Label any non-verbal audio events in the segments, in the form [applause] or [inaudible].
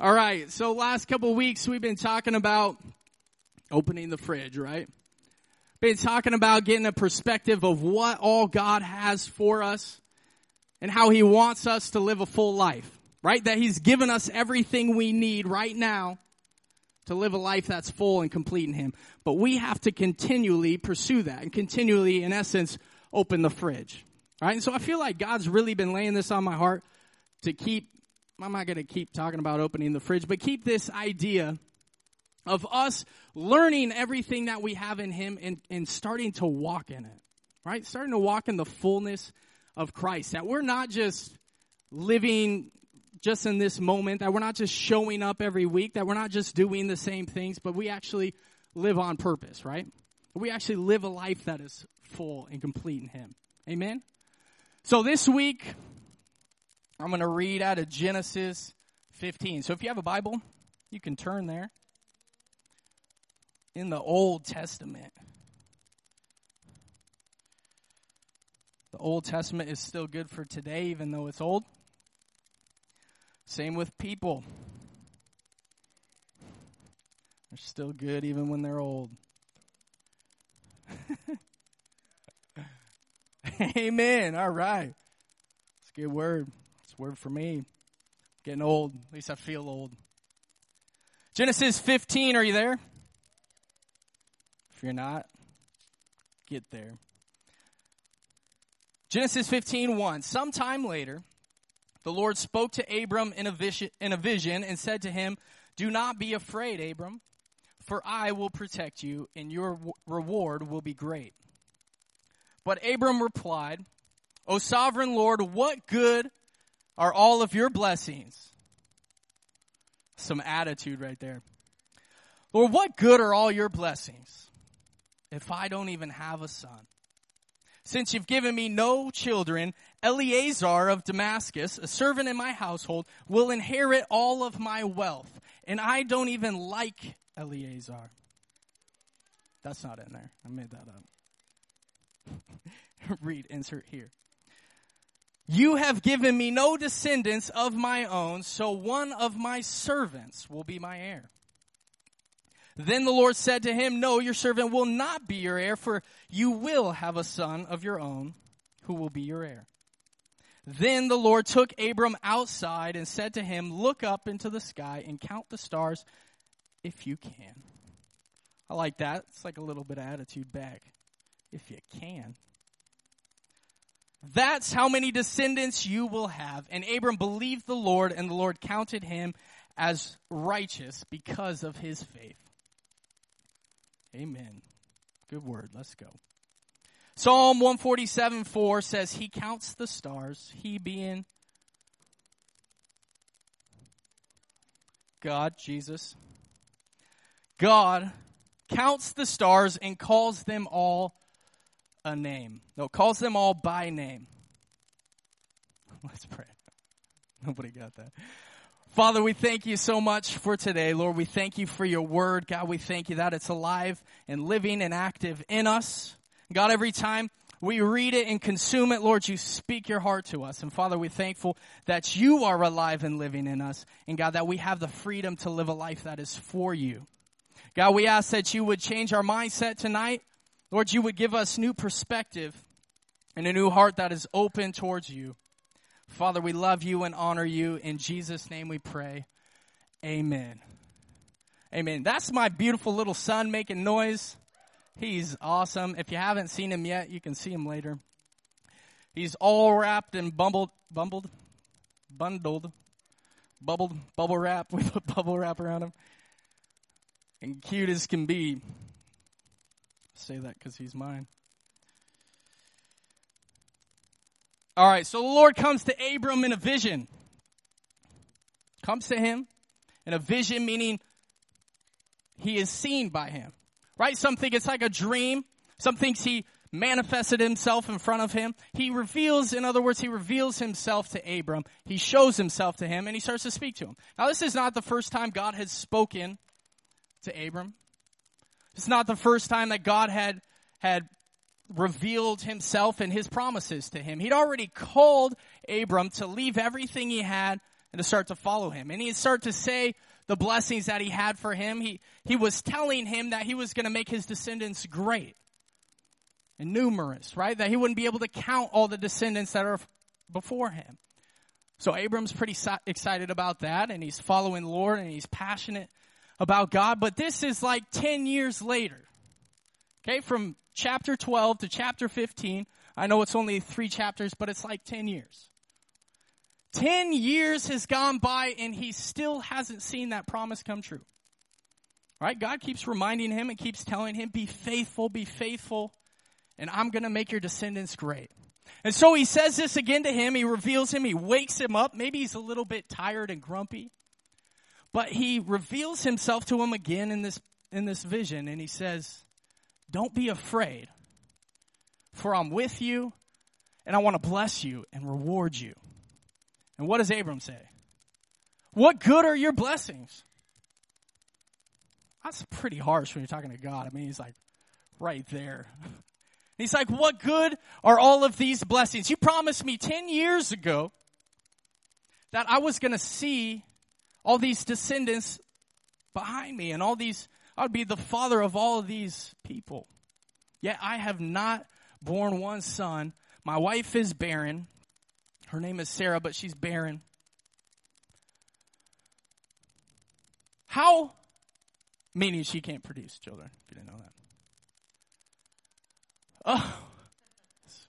All right. So last couple weeks we've been talking about opening the fridge, right? Been talking about getting a perspective of what all God has for us and how he wants us to live a full life, right? That he's given us everything we need right now to live a life that's full and complete in him. But we have to continually pursue that and continually, in essence, open the fridge, right? And so I feel like God's really been laying this on my heart to keep I'm not going to keep talking about opening the fridge, but keep this idea of us learning everything that we have in Him and, and starting to walk in it, right? Starting to walk in the fullness of Christ. That we're not just living just in this moment, that we're not just showing up every week, that we're not just doing the same things, but we actually live on purpose, right? We actually live a life that is full and complete in Him. Amen? So this week, I'm going to read out of Genesis 15. So if you have a Bible, you can turn there. In the Old Testament. The Old Testament is still good for today, even though it's old. Same with people. They're still good even when they're old. [laughs] Amen. All right. It's a good word word for me. Getting old. At least I feel old. Genesis 15, are you there? If you're not, get there. Genesis 15, 1. Sometime later, the Lord spoke to Abram in a, vision, in a vision and said to him, Do not be afraid, Abram, for I will protect you, and your reward will be great. But Abram replied, O sovereign Lord, what good are all of your blessings. Some attitude right there. Lord, what good are all your blessings if I don't even have a son? Since you've given me no children, Eleazar of Damascus, a servant in my household, will inherit all of my wealth. And I don't even like Eleazar. That's not in there. I made that up. [laughs] Read, insert here. You have given me no descendants of my own, so one of my servants will be my heir. Then the Lord said to him, No, your servant will not be your heir, for you will have a son of your own who will be your heir. Then the Lord took Abram outside and said to him, Look up into the sky and count the stars if you can. I like that. It's like a little bit of attitude back. If you can. That's how many descendants you will have. And Abram believed the Lord, and the Lord counted him as righteous because of his faith. Amen. Good word. Let's go. Psalm 147 4 says, He counts the stars, He being God, Jesus. God counts the stars and calls them all a name. No, calls them all by name. [laughs] Let's pray. [laughs] Nobody got that. Father, we thank you so much for today. Lord, we thank you for your word. God, we thank you that it's alive and living and active in us. God, every time we read it and consume it, Lord, you speak your heart to us. And Father, we're thankful that you are alive and living in us. And God, that we have the freedom to live a life that is for you. God, we ask that you would change our mindset tonight. Lord, you would give us new perspective and a new heart that is open towards you. Father, we love you and honor you. In Jesus' name we pray. Amen. Amen. That's my beautiful little son making noise. He's awesome. If you haven't seen him yet, you can see him later. He's all wrapped and bumbled, bumbled, bundled, bubbled, bubble wrap. [laughs] We put bubble wrap around him. And cute as can be say that because he's mine. All right, so the Lord comes to Abram in a vision. Comes to him in a vision, meaning he is seen by him. Right? Some think it's like a dream. Some thinks he manifested himself in front of him. He reveals, in other words, he reveals himself to Abram. He shows himself to him and he starts to speak to him. Now, this is not the first time God has spoken to Abram. It's not the first time that God had, had revealed himself and his promises to him. He'd already called Abram to leave everything he had and to start to follow him. And he'd start to say the blessings that he had for him. He, he was telling him that he was going to make his descendants great and numerous, right? That he wouldn't be able to count all the descendants that are before him. So Abram's pretty excited about that and he's following the Lord and he's passionate about God. But this is like 10 years later. Okay, from chapter 12 to chapter 15. I know it's only three chapters, but it's like 10 years. 10 years has gone by and he still hasn't seen that promise come true. Right? God keeps reminding him and keeps telling him, be faithful, be faithful, and I'm going to make your descendants great. And so he says this again to him. He reveals him. He wakes him up. Maybe he's a little bit tired and grumpy, but he reveals himself to him again in this, in this vision. And he says, don't be afraid for I'm with you and I want to bless you and reward you. And what does Abram say? What good are your blessings? That's pretty harsh when you're talking to God. I mean, he's like right there. [laughs] He's like, what good are all of these blessings? You promised me 10 years ago that I was going to see all these descendants behind me and all these, I would be the father of all of these people. Yet I have not born one son. My wife is barren. Her name is Sarah, but she's barren. How? Meaning she can't produce children, if you didn't know that. Oh,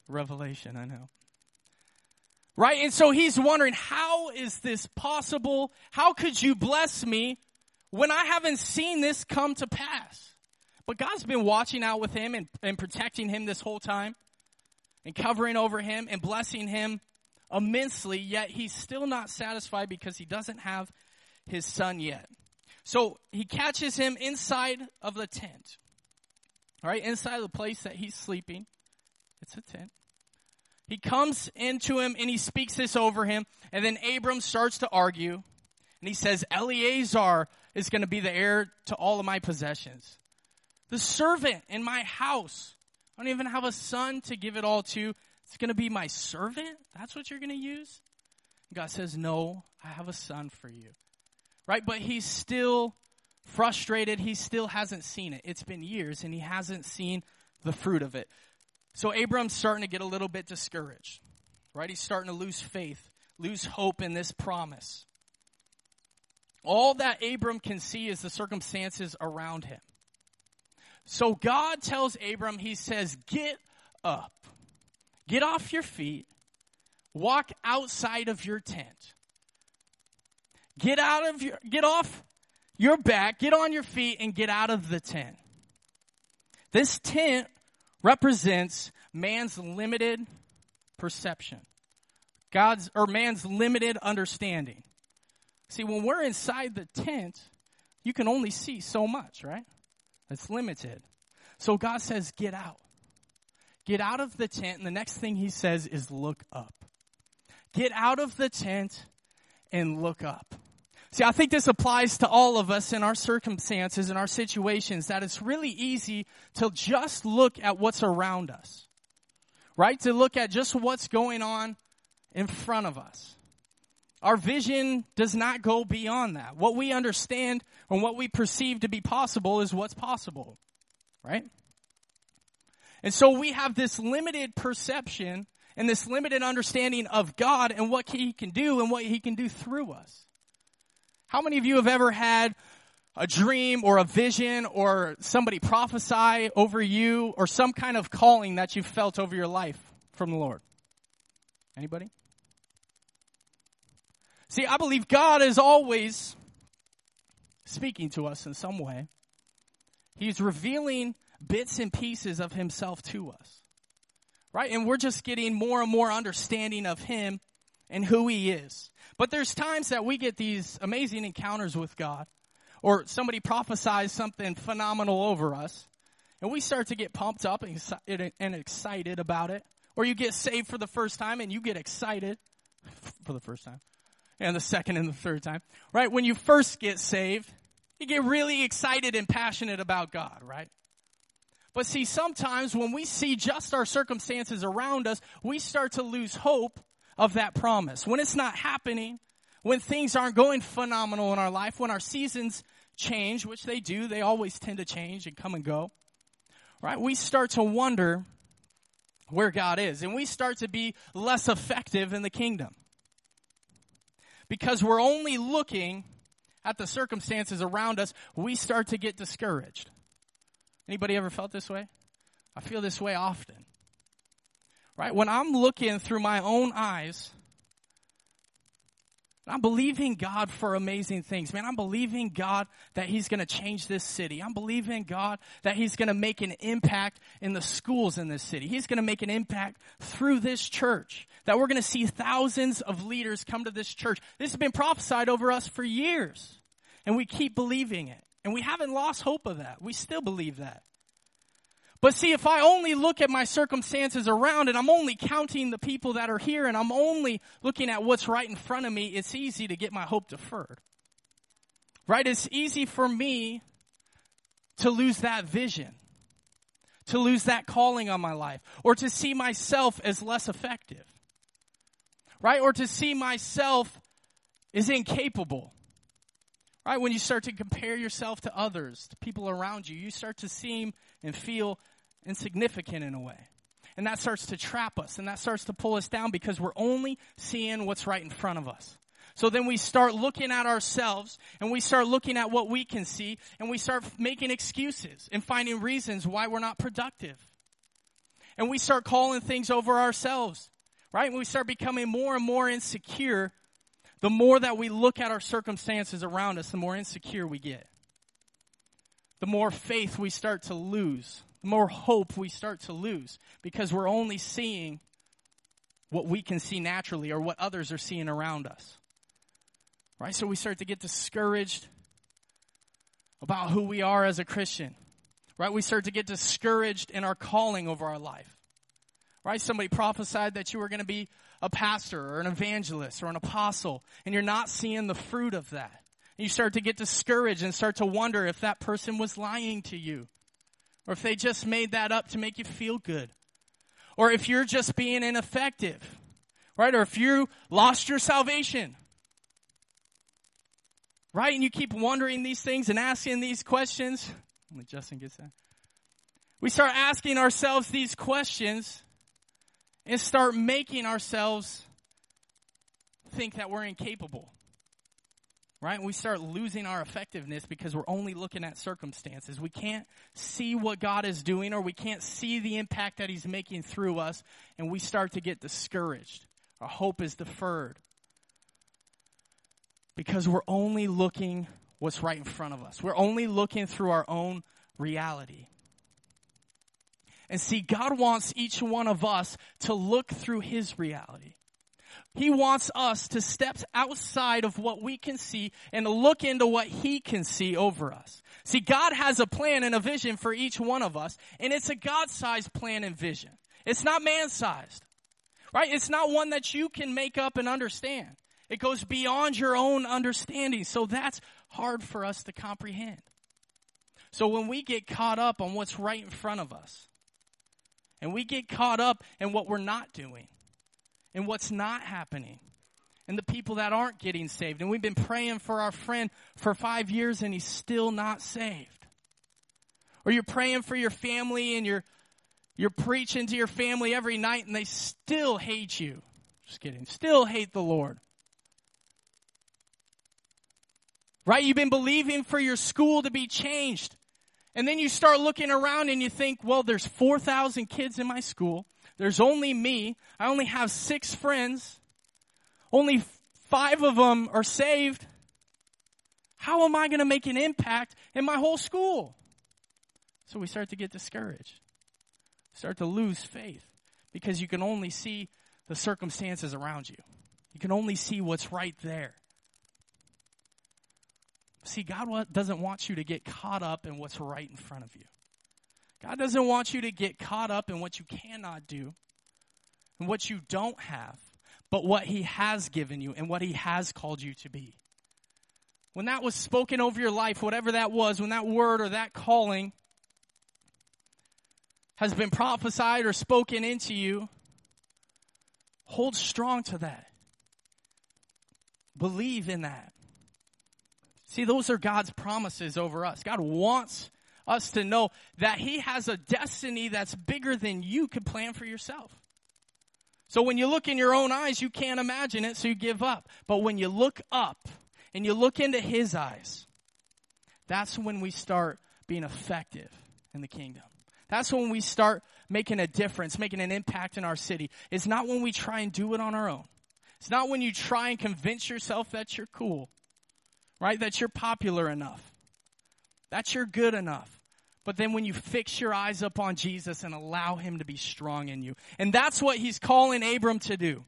revelation, I know. Right? And so he's wondering, how is this possible? How could you bless me when I haven't seen this come to pass? But God's been watching out with him and, and protecting him this whole time and covering over him and blessing him immensely, yet he's still not satisfied because he doesn't have his son yet. So he catches him inside of the tent. Right, inside of the place that he's sleeping. It's a tent. He comes into him and he speaks this over him. And then Abram starts to argue. And he says, Eleazar is going to be the heir to all of my possessions the servant in my house. I don't even have a son to give it all to. It's going to be my servant? That's what you're going to use? God says, No, I have a son for you. Right? But he's still frustrated. He still hasn't seen it. It's been years and he hasn't seen the fruit of it. So Abram's starting to get a little bit discouraged. Right? He's starting to lose faith, lose hope in this promise. All that Abram can see is the circumstances around him. So God tells Abram, He says, Get up, get off your feet, walk outside of your tent. Get out of your, get off your back, get on your feet, and get out of the tent. This tent represents man's limited perception. God's, or man's limited understanding. See, when we're inside the tent, you can only see so much, right? It's limited. So God says, get out. Get out of the tent. And the next thing he says is look up. Get out of the tent and look up. See, I think this applies to all of us in our circumstances, in our situations, that it's really easy to just look at what's around us. Right? To look at just what's going on in front of us. Our vision does not go beyond that. What we understand and what we perceive to be possible is what's possible. Right? And so we have this limited perception and this limited understanding of God and what He can do and what He can do through us. How many of you have ever had a dream or a vision or somebody prophesy over you or some kind of calling that you felt over your life from the Lord? Anybody? See, I believe God is always speaking to us in some way. He's revealing bits and pieces of himself to us. Right? And we're just getting more and more understanding of him and who he is. But there's times that we get these amazing encounters with God or somebody prophesies something phenomenal over us and we start to get pumped up and excited about it. Or you get saved for the first time and you get excited for the first time and the second and the third time, right? When you first get saved, you get really excited and passionate about God, right? But see, sometimes when we see just our circumstances around us, we start to lose hope of that promise. When it's not happening, when things aren't going phenomenal in our life, when our seasons change, which they do, they always tend to change and come and go, right? We start to wonder where God is and we start to be less effective in the kingdom. Because we're only looking at the circumstances around us, we start to get discouraged. Anybody ever felt this way? I feel this way often. Right? When I'm looking through my own eyes, I'm believing God for amazing things. Man, I'm believing God that He's going to change this city. I'm believing God that He's going to make an impact in the schools in this city. He's going to make an impact through this church. That we're going to see thousands of leaders come to this church. This has been prophesied over us for years. And we keep believing it. And we haven't lost hope of that. We still believe that. But see, if I only look at my circumstances around and I'm only counting the people that are here and I'm only looking at what's right in front of me, it's easy to get my hope deferred. Right? It's easy for me to lose that vision, to lose that calling on my life, or to see myself as less effective. Right? Or to see myself as incapable. Right? When you start to compare yourself to others, to people around you, you start to seem and feel insignificant in a way. And that starts to trap us and that starts to pull us down because we're only seeing what's right in front of us. So then we start looking at ourselves and we start looking at what we can see and we start making excuses and finding reasons why we're not productive. And we start calling things over ourselves, right? When we start becoming more and more insecure, the more that we look at our circumstances around us, the more insecure we get. The more faith we start to lose the more hope we start to lose because we're only seeing what we can see naturally or what others are seeing around us. Right? So we start to get discouraged about who we are as a Christian. Right? We start to get discouraged in our calling over our life. Right? Somebody prophesied that you were going to be a pastor or an evangelist or an apostle, and you're not seeing the fruit of that. And you start to get discouraged and start to wonder if that person was lying to you or if they just made that up to make you feel good, or if you're just being ineffective, right? Or if you lost your salvation, right? And you keep wondering these things and asking these questions. Only Justin gets that. We start asking ourselves these questions and start making ourselves think that we're incapable right? We start losing our effectiveness because we're only looking at circumstances. We can't see what God is doing or we can't see the impact that He's making through us, and we start to get discouraged. Our hope is deferred because we're only looking what's right in front of us. We're only looking through our own reality. And see, God wants each one of us to look through His reality. He wants us to step outside of what we can see and look into what He can see over us. See, God has a plan and a vision for each one of us, and it's a God-sized plan and vision. It's not man-sized. Right? It's not one that you can make up and understand. It goes beyond your own understanding. So that's hard for us to comprehend. So when we get caught up on what's right in front of us, and we get caught up in what we're not doing, and what's not happening and the people that aren't getting saved. And we've been praying for our friend for five years and he's still not saved. Or you're praying for your family and you're, you're preaching to your family every night and they still hate you. Just kidding. Still hate the Lord. Right? You've been believing for your school to be changed. And then you start looking around and you think, well, there's 4,000 kids in my school. There's only me. I only have six friends. Only five of them are saved. How am I going to make an impact in my whole school? So we start to get discouraged, start to lose faith because you can only see the circumstances around you. You can only see what's right there. See, God doesn't want you to get caught up in what's right in front of you. God doesn't want you to get caught up in what you cannot do and what you don't have, but what He has given you and what He has called you to be. When that was spoken over your life, whatever that was, when that word or that calling has been prophesied or spoken into you, hold strong to that. believe in that. See, those are God's promises over us. God wants us to know that He has a destiny that's bigger than you could plan for yourself. So when you look in your own eyes, you can't imagine it, so you give up. But when you look up and you look into His eyes, that's when we start being effective in the kingdom. That's when we start making a difference, making an impact in our city. It's not when we try and do it on our own. It's not when you try and convince yourself that you're cool right? That you're popular enough. That you're good enough. But then when you fix your eyes up on Jesus and allow him to be strong in you. And that's what he's calling Abram to do.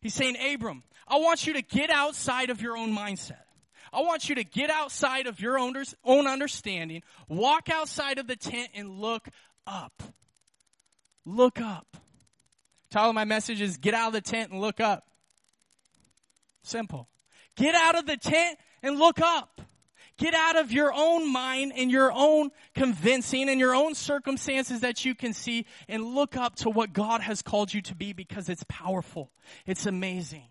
He's saying, Abram, I want you to get outside of your own mindset. I want you to get outside of your own, understanding, walk outside of the tent and look up. Look up. Of my message is get out of the tent and look up. Simple. Get out of the tent and look up. Get out of your own mind and your own convincing and your own circumstances that you can see and look up to what God has called you to be because it's powerful. It's amazing.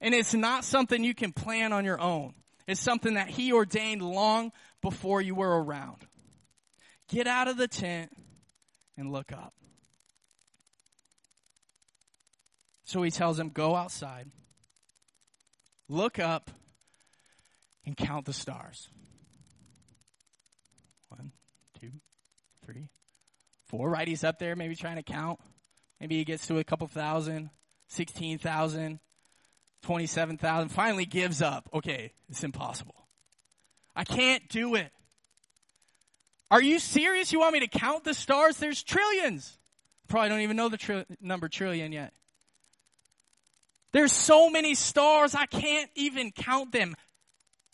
And it's not something you can plan on your own. It's something that He ordained long before you were around. Get out of the tent and look up. So he tells him, Go outside, look up, and count the stars. One, two, three, four. Right? He's up there, maybe trying to count. Maybe he gets to a couple thousand, 16,000, 27,000. Finally gives up. Okay, it's impossible. I can't do it. Are you serious? You want me to count the stars? There's trillions. Probably don't even know the tri- number trillion yet. There's so many stars, I can't even count them.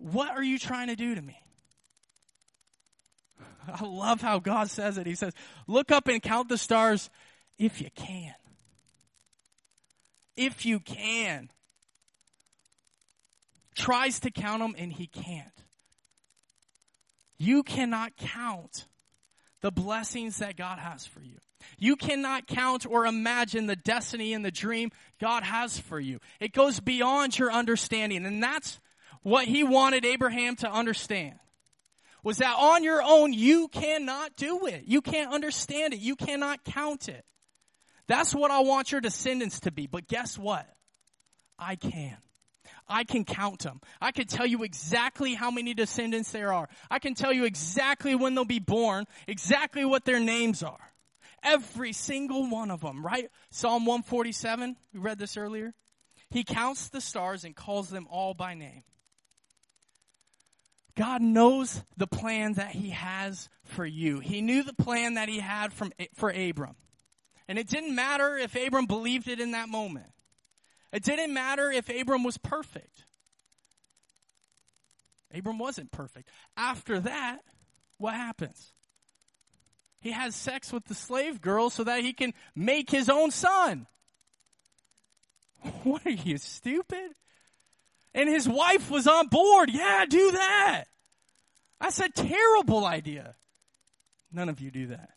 What are you trying to do to me? [laughs] I love how God says it. He says, Look up and count the stars if you can. If you can. Tries to count them and he can't. You cannot count the blessings that God has for you. You cannot count or imagine the destiny and the dream God has for you. It goes beyond your understanding. And that's what he wanted Abraham to understand was that on your own, you cannot do it. You can't understand it. You cannot count it. That's what I want your descendants to be. But guess what? I can. I can count them. I can tell you exactly how many descendants there are. I can tell you exactly when they'll be born, exactly what their names are. Every single one of them, right? Psalm 147, we read this earlier. He counts the stars and calls them all by name. God knows the plan that he has for you. He knew the plan that he had from, for Abram. And it didn't matter if Abram believed it in that moment. It didn't matter if Abram was perfect. Abram wasn't perfect. After that, what happens? He has sex with the slave girl so that he can make his own son. [laughs] What are you, stupid? And his wife was on board. Yeah, do that. That's a terrible idea. None of you do that.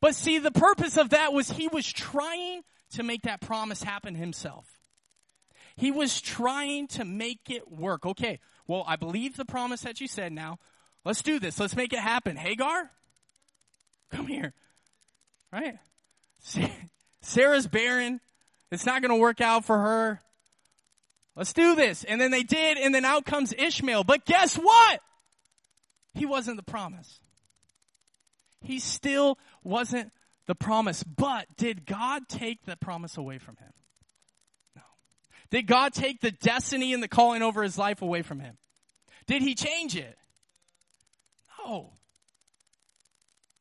But see, the purpose of that was he was trying to make that promise happen himself. He was trying to make it work. Okay, well, I believe the promise that you said now. Let's do this. Let's make it happen. Hagar, come here. Right? [laughs] Sarah's barren. It's not going to work out for her. Let's do this. And then they did, and then out comes Ishmael. But guess what? He wasn't the promise. He still wasn't the promise. But did God take the promise away from him? No. Did God take the destiny and the calling over his life away from him? Did he change it? No.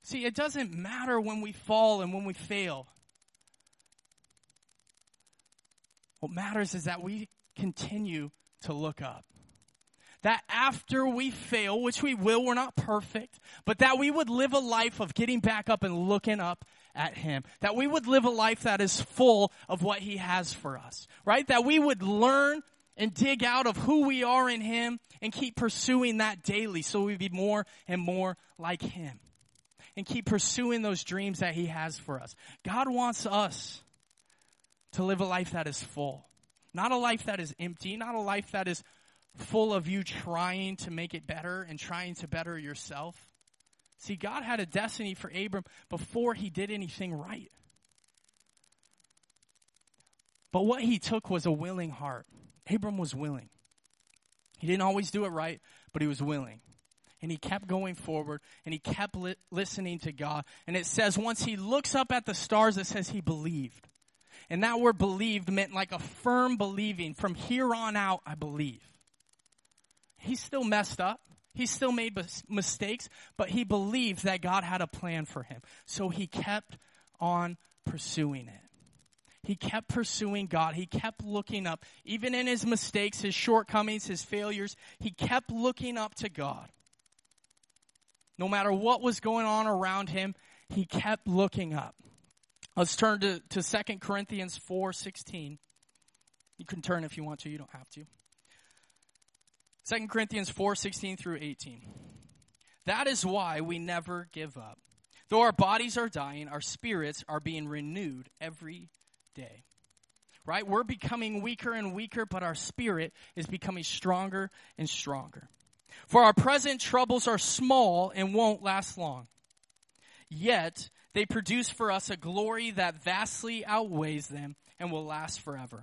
See, it doesn't matter when we fall and when we fail. What matters is that we continue to look up. That after we fail, which we will, we're not perfect, but that we would live a life of getting back up and looking up at Him. That we would live a life that is full of what He has for us, right? That we would learn and dig out of who we are in Him and keep pursuing that daily so we be more and more like Him. And keep pursuing those dreams that He has for us. God wants us to live a life that is full. Not a life that is empty, not a life that is full of you trying to make it better and trying to better yourself. See, God had a destiny for Abram before he did anything right. But what he took was a willing heart. Abram was willing. He didn't always do it right, but he was willing. And he kept going forward and he kept li- listening to God. And it says once he looks up at the stars, it says he believed. And that word believed meant like a firm believing. From here on out, I believe. He still messed up. He still made mistakes, but he believed that God had a plan for him. So he kept on pursuing it. He kept pursuing God. He kept looking up. Even in his mistakes, his shortcomings, his failures, he kept looking up to God. No matter what was going on around him, he kept looking up. Let's turn to, to 2 Corinthians 4.16. You can turn if you want to, you don't have to. 2 Corinthians 4.16 through 18. That is why we never give up. Though our bodies are dying, our spirits are being renewed every day. Right? We're becoming weaker and weaker, but our spirit is becoming stronger and stronger. For our present troubles are small and won't last long. Yet, they produce for us a glory that vastly outweighs them and will last forever.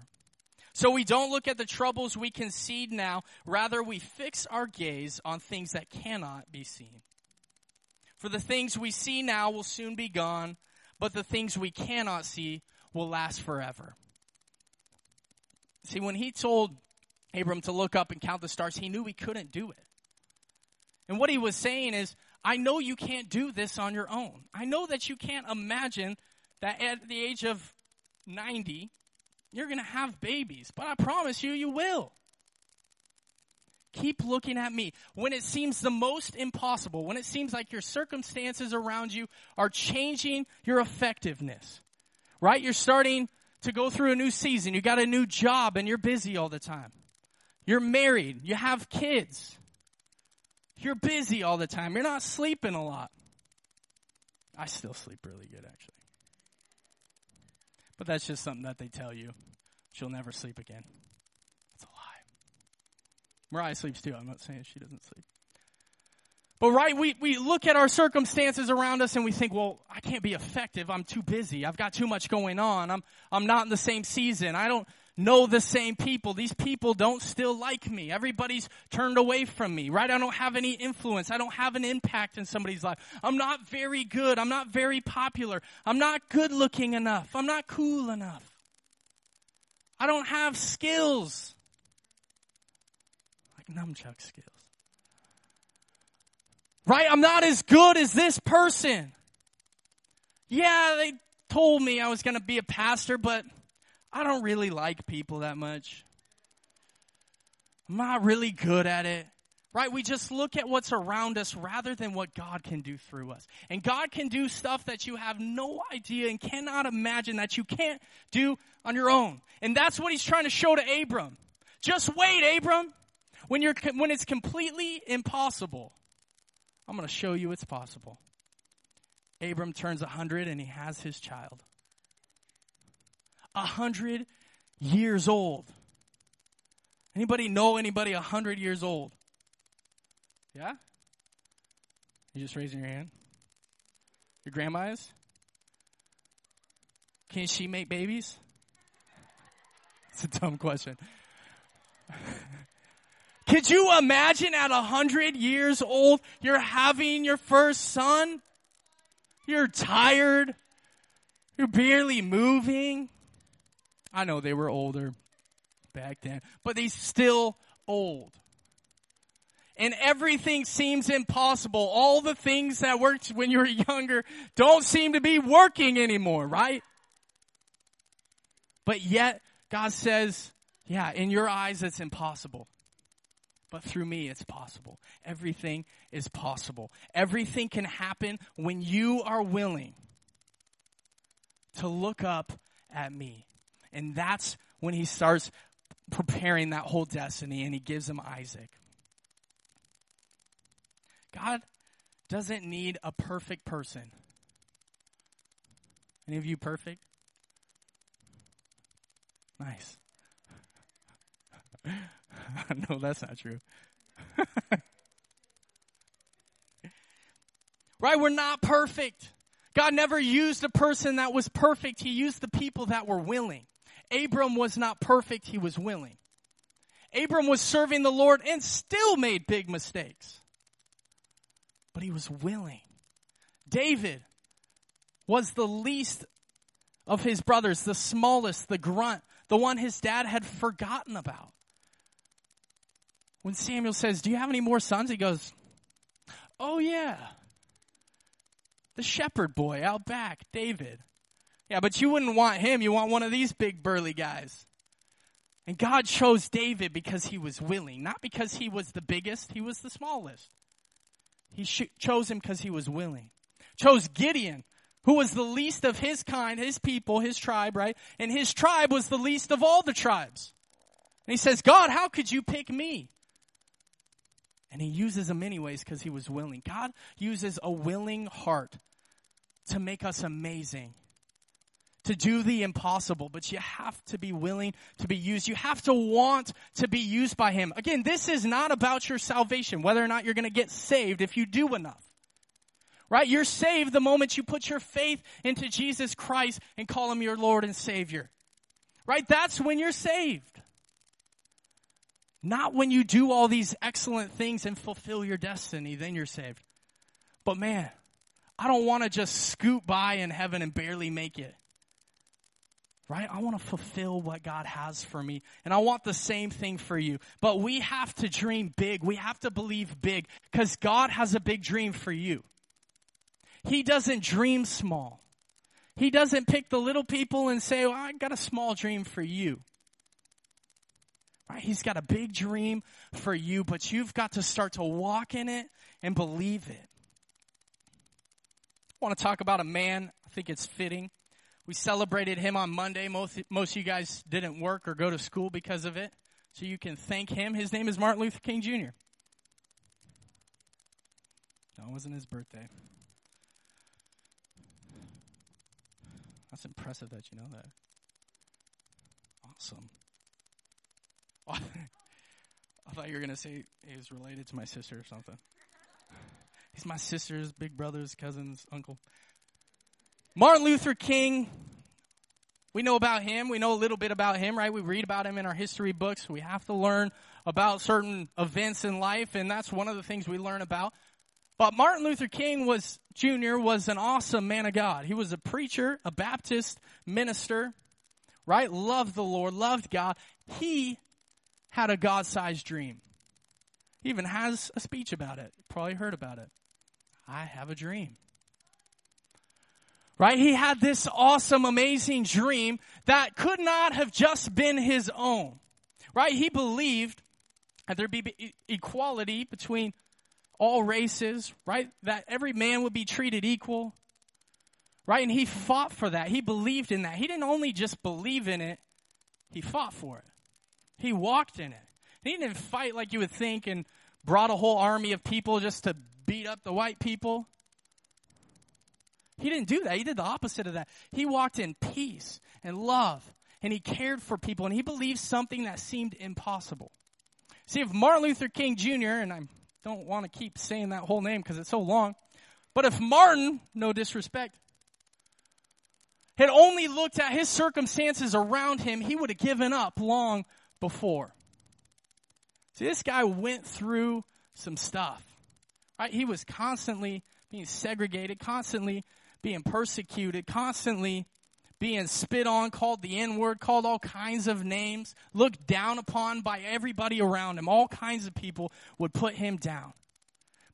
So we don't look at the troubles we concede now, rather, we fix our gaze on things that cannot be seen. For the things we see now will soon be gone, but the things we cannot see will last forever. See, when he told Abram to look up and count the stars, he knew he couldn't do it. And what he was saying is, I know you can't do this on your own. I know that you can't imagine that at the age of 90, you're going to have babies, but I promise you, you will. Keep looking at me. When it seems the most impossible, when it seems like your circumstances around you are changing your effectiveness, right? You're starting to go through a new season. You got a new job and you're busy all the time. You're married. You have kids. You're busy all the time. You're not sleeping a lot. I still sleep really good, actually. But that's just something that they tell you. She'll never sleep again. It's a lie. Mariah sleeps too. I'm not saying she doesn't sleep. But right, we, we look at our circumstances around us and we think, well, I can't be effective. I'm too busy. I've got too much going on. I'm, I'm not in the same season. I don't know the same people. These people don't still like me. Everybody's turned away from me, right? I don't have any influence. I don't have an impact in somebody's life. I'm not very good. I'm not very popular. I'm not good looking enough. I'm not cool enough. I don't have skills. Like nunchuck skills. Right? I'm not as good as this person. Yeah, they told me I was going to be a pastor, but I don't really like people that much. I'm not really good at it. Right? We just look at what's around us rather than what God can do through us. And God can do stuff that you have no idea and cannot imagine that you can't do on your own. And that's what he's trying to show to Abram. Just wait, Abram. When you're, when it's completely impossible, I'm going to show you it's possible. Abram turns 100 and he has his child. 100 years old. Anybody know anybody 100 years old? Yeah? You just raising your hand? Your grandma is? Can she make babies? [laughs] It's a dumb question. [laughs] Could you imagine at a hundred years old, you're having your first son? You're tired. You're barely moving. I know they were older back then, but they still old. And everything seems impossible. All the things that worked when you were younger don't seem to be working anymore, right? But yet, God says, yeah, in your eyes it's impossible. But through me, it's possible. Everything is possible. Everything can happen when you are willing to look up at me. And that's when he starts preparing that whole destiny and he gives him Isaac. God doesn't need a perfect person. Any of you perfect? Nice. [laughs] no, that's not true. [laughs] right? We're not perfect. God never used a person that was perfect. He used the people that were willing. Abram was not perfect. He was willing. Abram was serving the Lord and still made big mistakes. But he was willing. David was the least of his brothers, the smallest, the grunt, the one his dad had forgotten about. When Samuel says, Do you have any more sons? He goes, Oh, yeah. The shepherd boy out back, David. Yeah, but you wouldn't want him. You want one of these big burly guys. And God chose David because he was willing, not because he was the biggest, he was the smallest. He chose him because he was willing. Chose Gideon, who was the least of his kind, his people, his tribe, right? And his tribe was the least of all the tribes. And he says, God, how could you pick me? And he uses him anyways because he was willing. God uses a willing heart to make us amazing to do the impossible, but you have to be willing to be used. You have to want to be used by Him. Again, this is not about your salvation, whether or not you're going to get saved if you do enough. Right? You're saved the moment you put your faith into Jesus Christ and call Him your Lord and Savior. Right? That's when you're saved. Not when you do all these excellent things and fulfill your destiny, then you're saved. But man, I don't want to just scoot by in heaven and barely make it right? I want to fulfill what God has for me. And I want the same thing for you. But we have to dream big. We have to believe big because God has a big dream for you. He doesn't dream small. He doesn't pick the little people and say, well, I got a small dream for you. Right? He's got a big dream for you, but you've got to start to walk in it and believe it. I want to talk about a man. I think it's fitting we celebrated him on Monday. Most, most of you guys didn't work or go to school because of it. So you can thank him. His name is Martin Luther King Jr. No, it wasn't his birthday. That's impressive that you know that. Awesome. [laughs] I thought you were going to say he was related to my sister or something. [laughs] He's my sister's big brother's cousin's uncle. Martin Luther King, we know about him. We know a little bit about him, right? We read about him in our history books. We have to learn about certain events in life, and that's one of the things we learn about. But Martin Luther King was Jr. was an awesome man of God. He was a preacher, a Baptist minister, right? Loved the Lord, loved God. He had a God-sized dream. He even has a speech about it. Probably heard about it. I have a dream. Right? He had this awesome, amazing dream that could not have just been his own. Right? He believed that there'd be equality between all races, right? That every man would be treated equal. Right? And he fought for that. He believed in that. He didn't only just believe in it, he fought for it. He walked in it. He didn't fight like you would think and brought a whole army of people just to beat up the white people. He didn't do that. He did the opposite of that. He walked in peace and love and he cared for people and he believed something that seemed impossible. See, if Martin Luther King Jr., and I don't want to keep saying that whole name because it's so long, but if Martin, no disrespect, had only looked at his circumstances around him, he would have given up long before. See, this guy went through some stuff. Right? He was constantly being segregated, constantly being persecuted, constantly being spit on, called the N word, called all kinds of names, looked down upon by everybody around him. All kinds of people would put him down.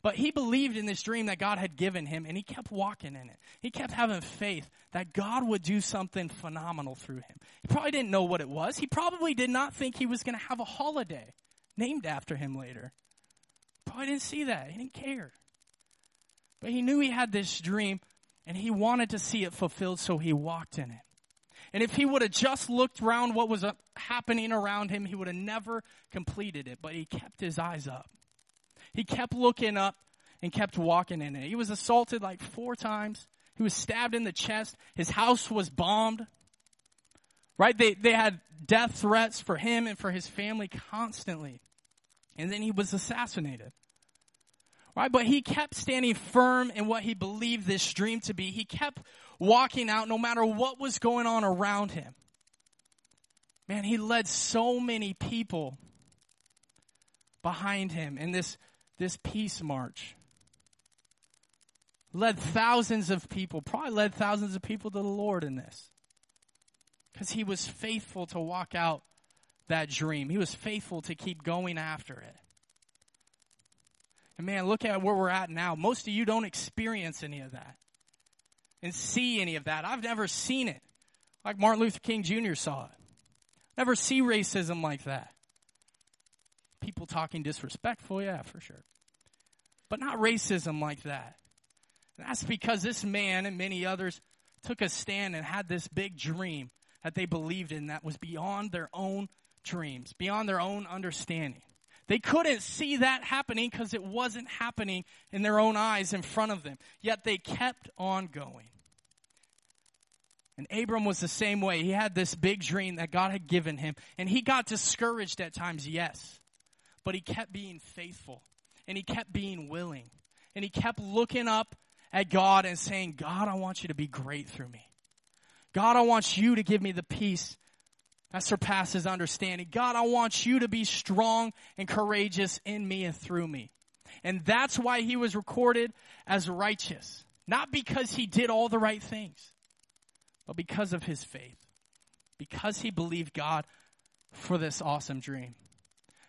But he believed in this dream that God had given him and he kept walking in it. He kept having faith that God would do something phenomenal through him. He probably didn't know what it was. He probably did not think he was going to have a holiday named after him later. Probably didn't see that. He didn't care. But he knew he had this dream and he wanted to see it fulfilled, so he walked in it. And if he would have just looked around what was uh, happening around him, he would have never completed it. But he kept his eyes up. He kept looking up and kept walking in it. He was assaulted like four times. He was stabbed in the chest. His house was bombed. Right? They, they had death threats for him and for his family constantly. And then he was assassinated. Right? But he kept standing firm in what he believed this dream to be. He kept walking out no matter what was going on around him. Man, he led so many people behind him in this, this peace march. Led thousands of people, probably led thousands of people to the Lord in this. Because he was faithful to walk out that dream. He was faithful to keep going after it. And man, look at where we're at now. Most of you don't experience any of that and see any of that. I've never seen it like Martin Luther King Jr. saw it. Never see racism like that. People talking disrespectful, yeah, for sure. But not racism like that. And that's because this man and many others took a stand and had this big dream that they believed in that was beyond their own dreams, beyond their own understanding. They couldn't see that happening because it wasn't happening in their own eyes in front of them. Yet they kept on going. And Abram was the same way. He had this big dream that God had given him. And he got discouraged at times, yes. But he kept being faithful. And he kept being willing. And he kept looking up at God and saying, God, I want you to be great through me. God, I want you to give me the peace that surpasses understanding. God, I want you to be strong and courageous in me and through me. And that's why he was recorded as righteous. Not because he did all the right things, but because of his faith. Because he believed God for this awesome dream.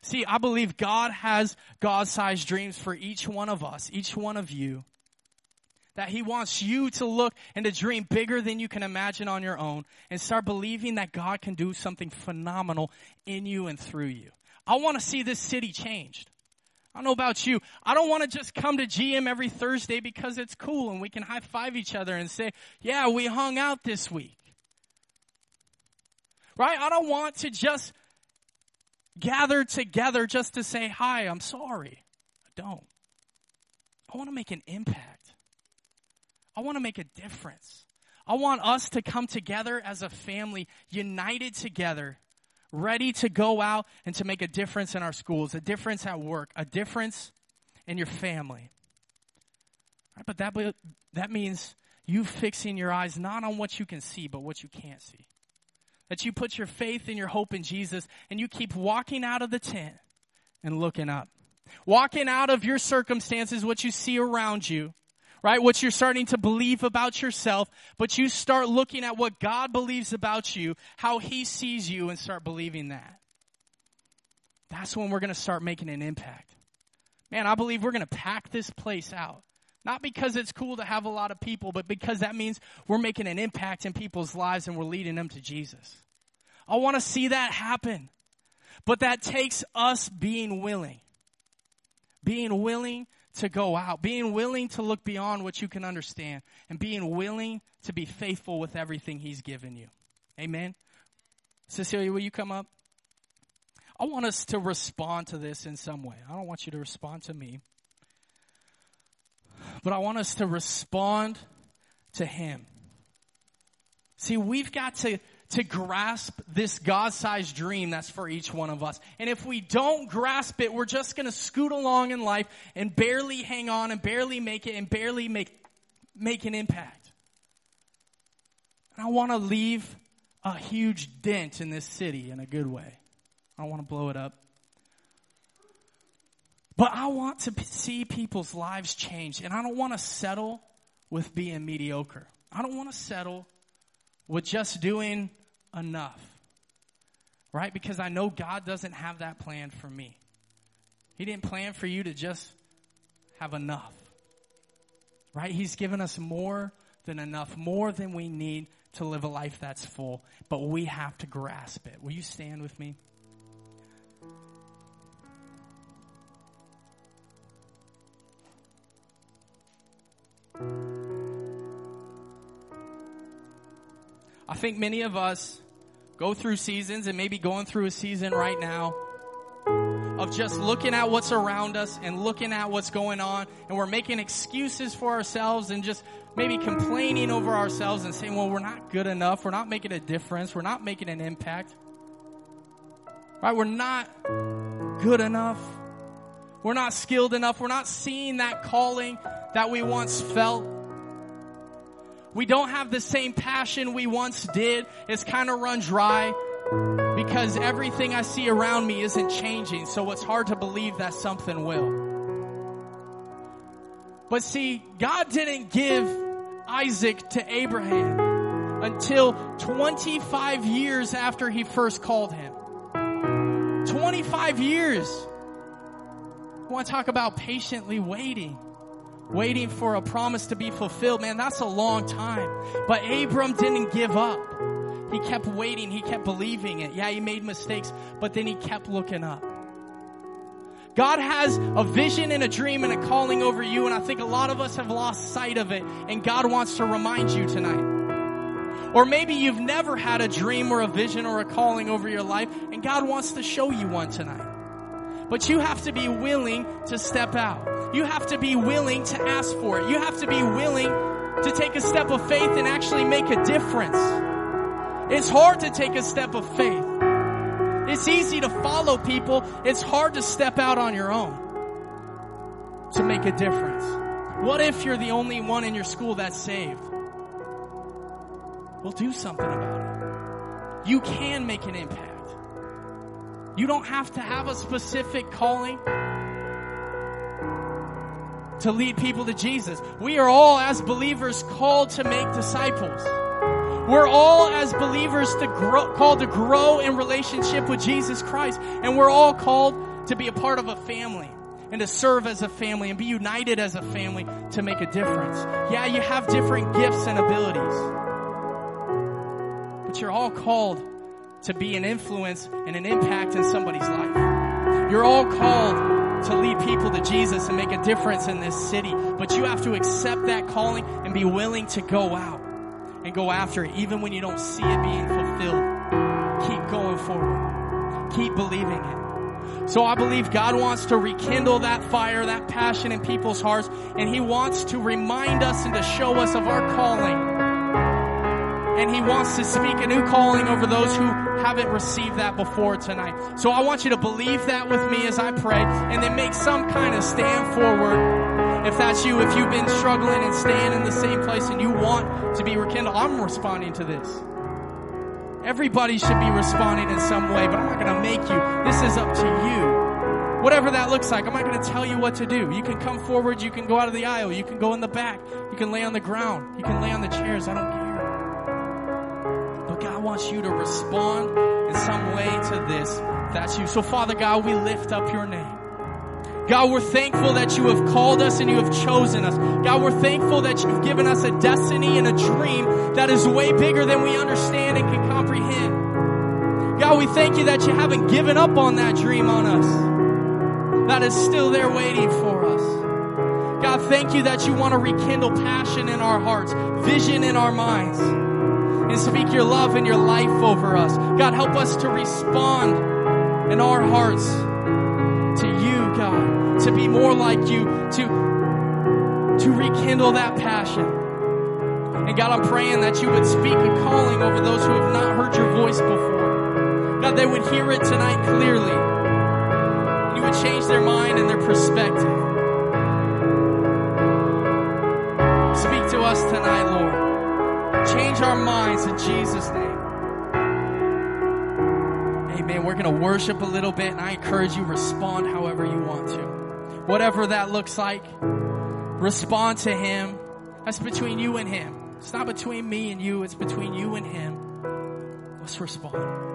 See, I believe God has God sized dreams for each one of us, each one of you that he wants you to look and to dream bigger than you can imagine on your own and start believing that God can do something phenomenal in you and through you. I want to see this city changed. I don't know about you. I don't want to just come to GM every Thursday because it's cool and we can high five each other and say, yeah, we hung out this week. Right? I don't want to just gather together just to say, hi, I'm sorry. I don't. I want to make an impact. I want to make a difference. I want us to come together as a family, united together, ready to go out and to make a difference in our schools, a difference at work, a difference in your family. Right, but that, that means you fixing your eyes not on what you can see, but what you can't see. That you put your faith and your hope in Jesus and you keep walking out of the tent and looking up. Walking out of your circumstances, what you see around you, right? What you're starting to believe about yourself, but you start looking at what God believes about you, how He sees you, and start believing that. That's when we're going to start making an impact. Man, I believe we're going to pack this place out. Not because it's cool to have a lot of people, but because that means we're making an impact in people's lives and we're leading them to Jesus. I want to see that happen. But that takes us being willing. Being willing to go out, being willing to look beyond what you can understand, and being willing to be faithful with everything He's given you. Amen. Cecilia, will you come up? I want us to respond to this in some way. I don't want you to respond to me, but I want us to respond to Him. See, we've got to to grasp this God sized dream that's for each one of us. And if we don't grasp it, we're just going to scoot along in life and barely hang on and barely make it and barely make, make an impact. And I want to leave a huge dent in this city in a good way. I don't want to blow it up. But I want to see people's lives change, and I don't want to settle with being mediocre. I don't want to settle with just doing enough. Right? Because I know God doesn't have that plan for me. He didn't plan for you to just have enough. Right? He's given us more than enough, more than we need to live a life that's full. But we have to grasp it. Will you stand with me? I think many of us go through seasons and maybe going through a season right now of just looking at what's around us and looking at what's going on and we're making excuses for ourselves and just maybe complaining over ourselves and saying, well, we're not good enough. We're not making a difference. We're not making an impact. Right? We're not good enough. We're not skilled enough. We're not seeing that calling that we once felt. We don't have the same passion we once did. It's kind of run dry because everything I see around me isn't changing. So it's hard to believe that something will. But see, God didn't give Isaac to Abraham until 25 years after he first called him. 25 years. I want to talk about patiently waiting. Waiting for a promise to be fulfilled. Man, that's a long time. But Abram didn't give up. He kept waiting. He kept believing it. Yeah, he made mistakes, but then he kept looking up. God has a vision and a dream and a calling over you, and I think a lot of us have lost sight of it, and God wants to remind you tonight. Or maybe you've never had a dream or a vision or a calling over your life, and God wants to show you one tonight. But you have to be willing to step out. You have to be willing to ask for it. You have to be willing to take a step of faith and actually make a difference. It's hard to take a step of faith. It's easy to follow people. It's hard to step out on your own to make a difference. What if you're the only one in your school that's saved? Well, do something about it. You can make an impact. You don't have to have a specific calling to lead people to Jesus. We are all, as believers, called to make disciples. We're all as believers to grow, called to grow in relationship with Jesus Christ. And we're all called to be a part of a family and to serve as a family and be united as a family to make a difference. Yeah, you have different gifts and abilities, but you're all called to be an influence and an impact in somebody's life. You're all called to lead people to Jesus and make a difference in this city, but you have to accept that calling and be willing to go out and go after it, even when you don't see it being fulfilled. Keep going forward. Keep believing it. So I believe God wants to rekindle that fire, that passion in people's hearts, and He wants to remind us and to show us of our calling. And He wants to speak a new calling over those who haven't received that before tonight. So I want you to believe that with me as I pray, and then make some kind of stand forward if that's you, if you've been struggling and staying in the same place and you want to be rekindled, I'm responding to this. Everybody should be responding in some way, but I'm not going to make you. This is up to you. Whatever that looks like, I'm not going to tell you what to do. You can come forward, you can go out of the aisle, you can go in the back, you can lay on the ground, you can lay on the chairs. I don't care. Wants you to respond in some way to this. That's you. So, Father God, we lift up your name. God, we're thankful that you have called us and you have chosen us. God, we're thankful that you've given us a destiny and a dream that is way bigger than we understand and can comprehend. God, we thank you that you haven't given up on that dream on us. That is still there waiting for us. God, thank you that you want to rekindle passion in our hearts, vision in our minds, and speak your love and your life over us. God, help us to respond in our hearts to you, God, to be more like you, to, to rekindle that passion. And God, I'm praying that you would speak a calling over those who have not heard your voice before. God, they would hear it tonight clearly. You would change their mind and their perspective. Minds in Jesus' name. Amen. We're going to worship a little bit, and I encourage you respond however you want to. Whatever that looks like, respond to Him. That's between you and Him. It's not between me and you, it's between you and Him. Let's respond.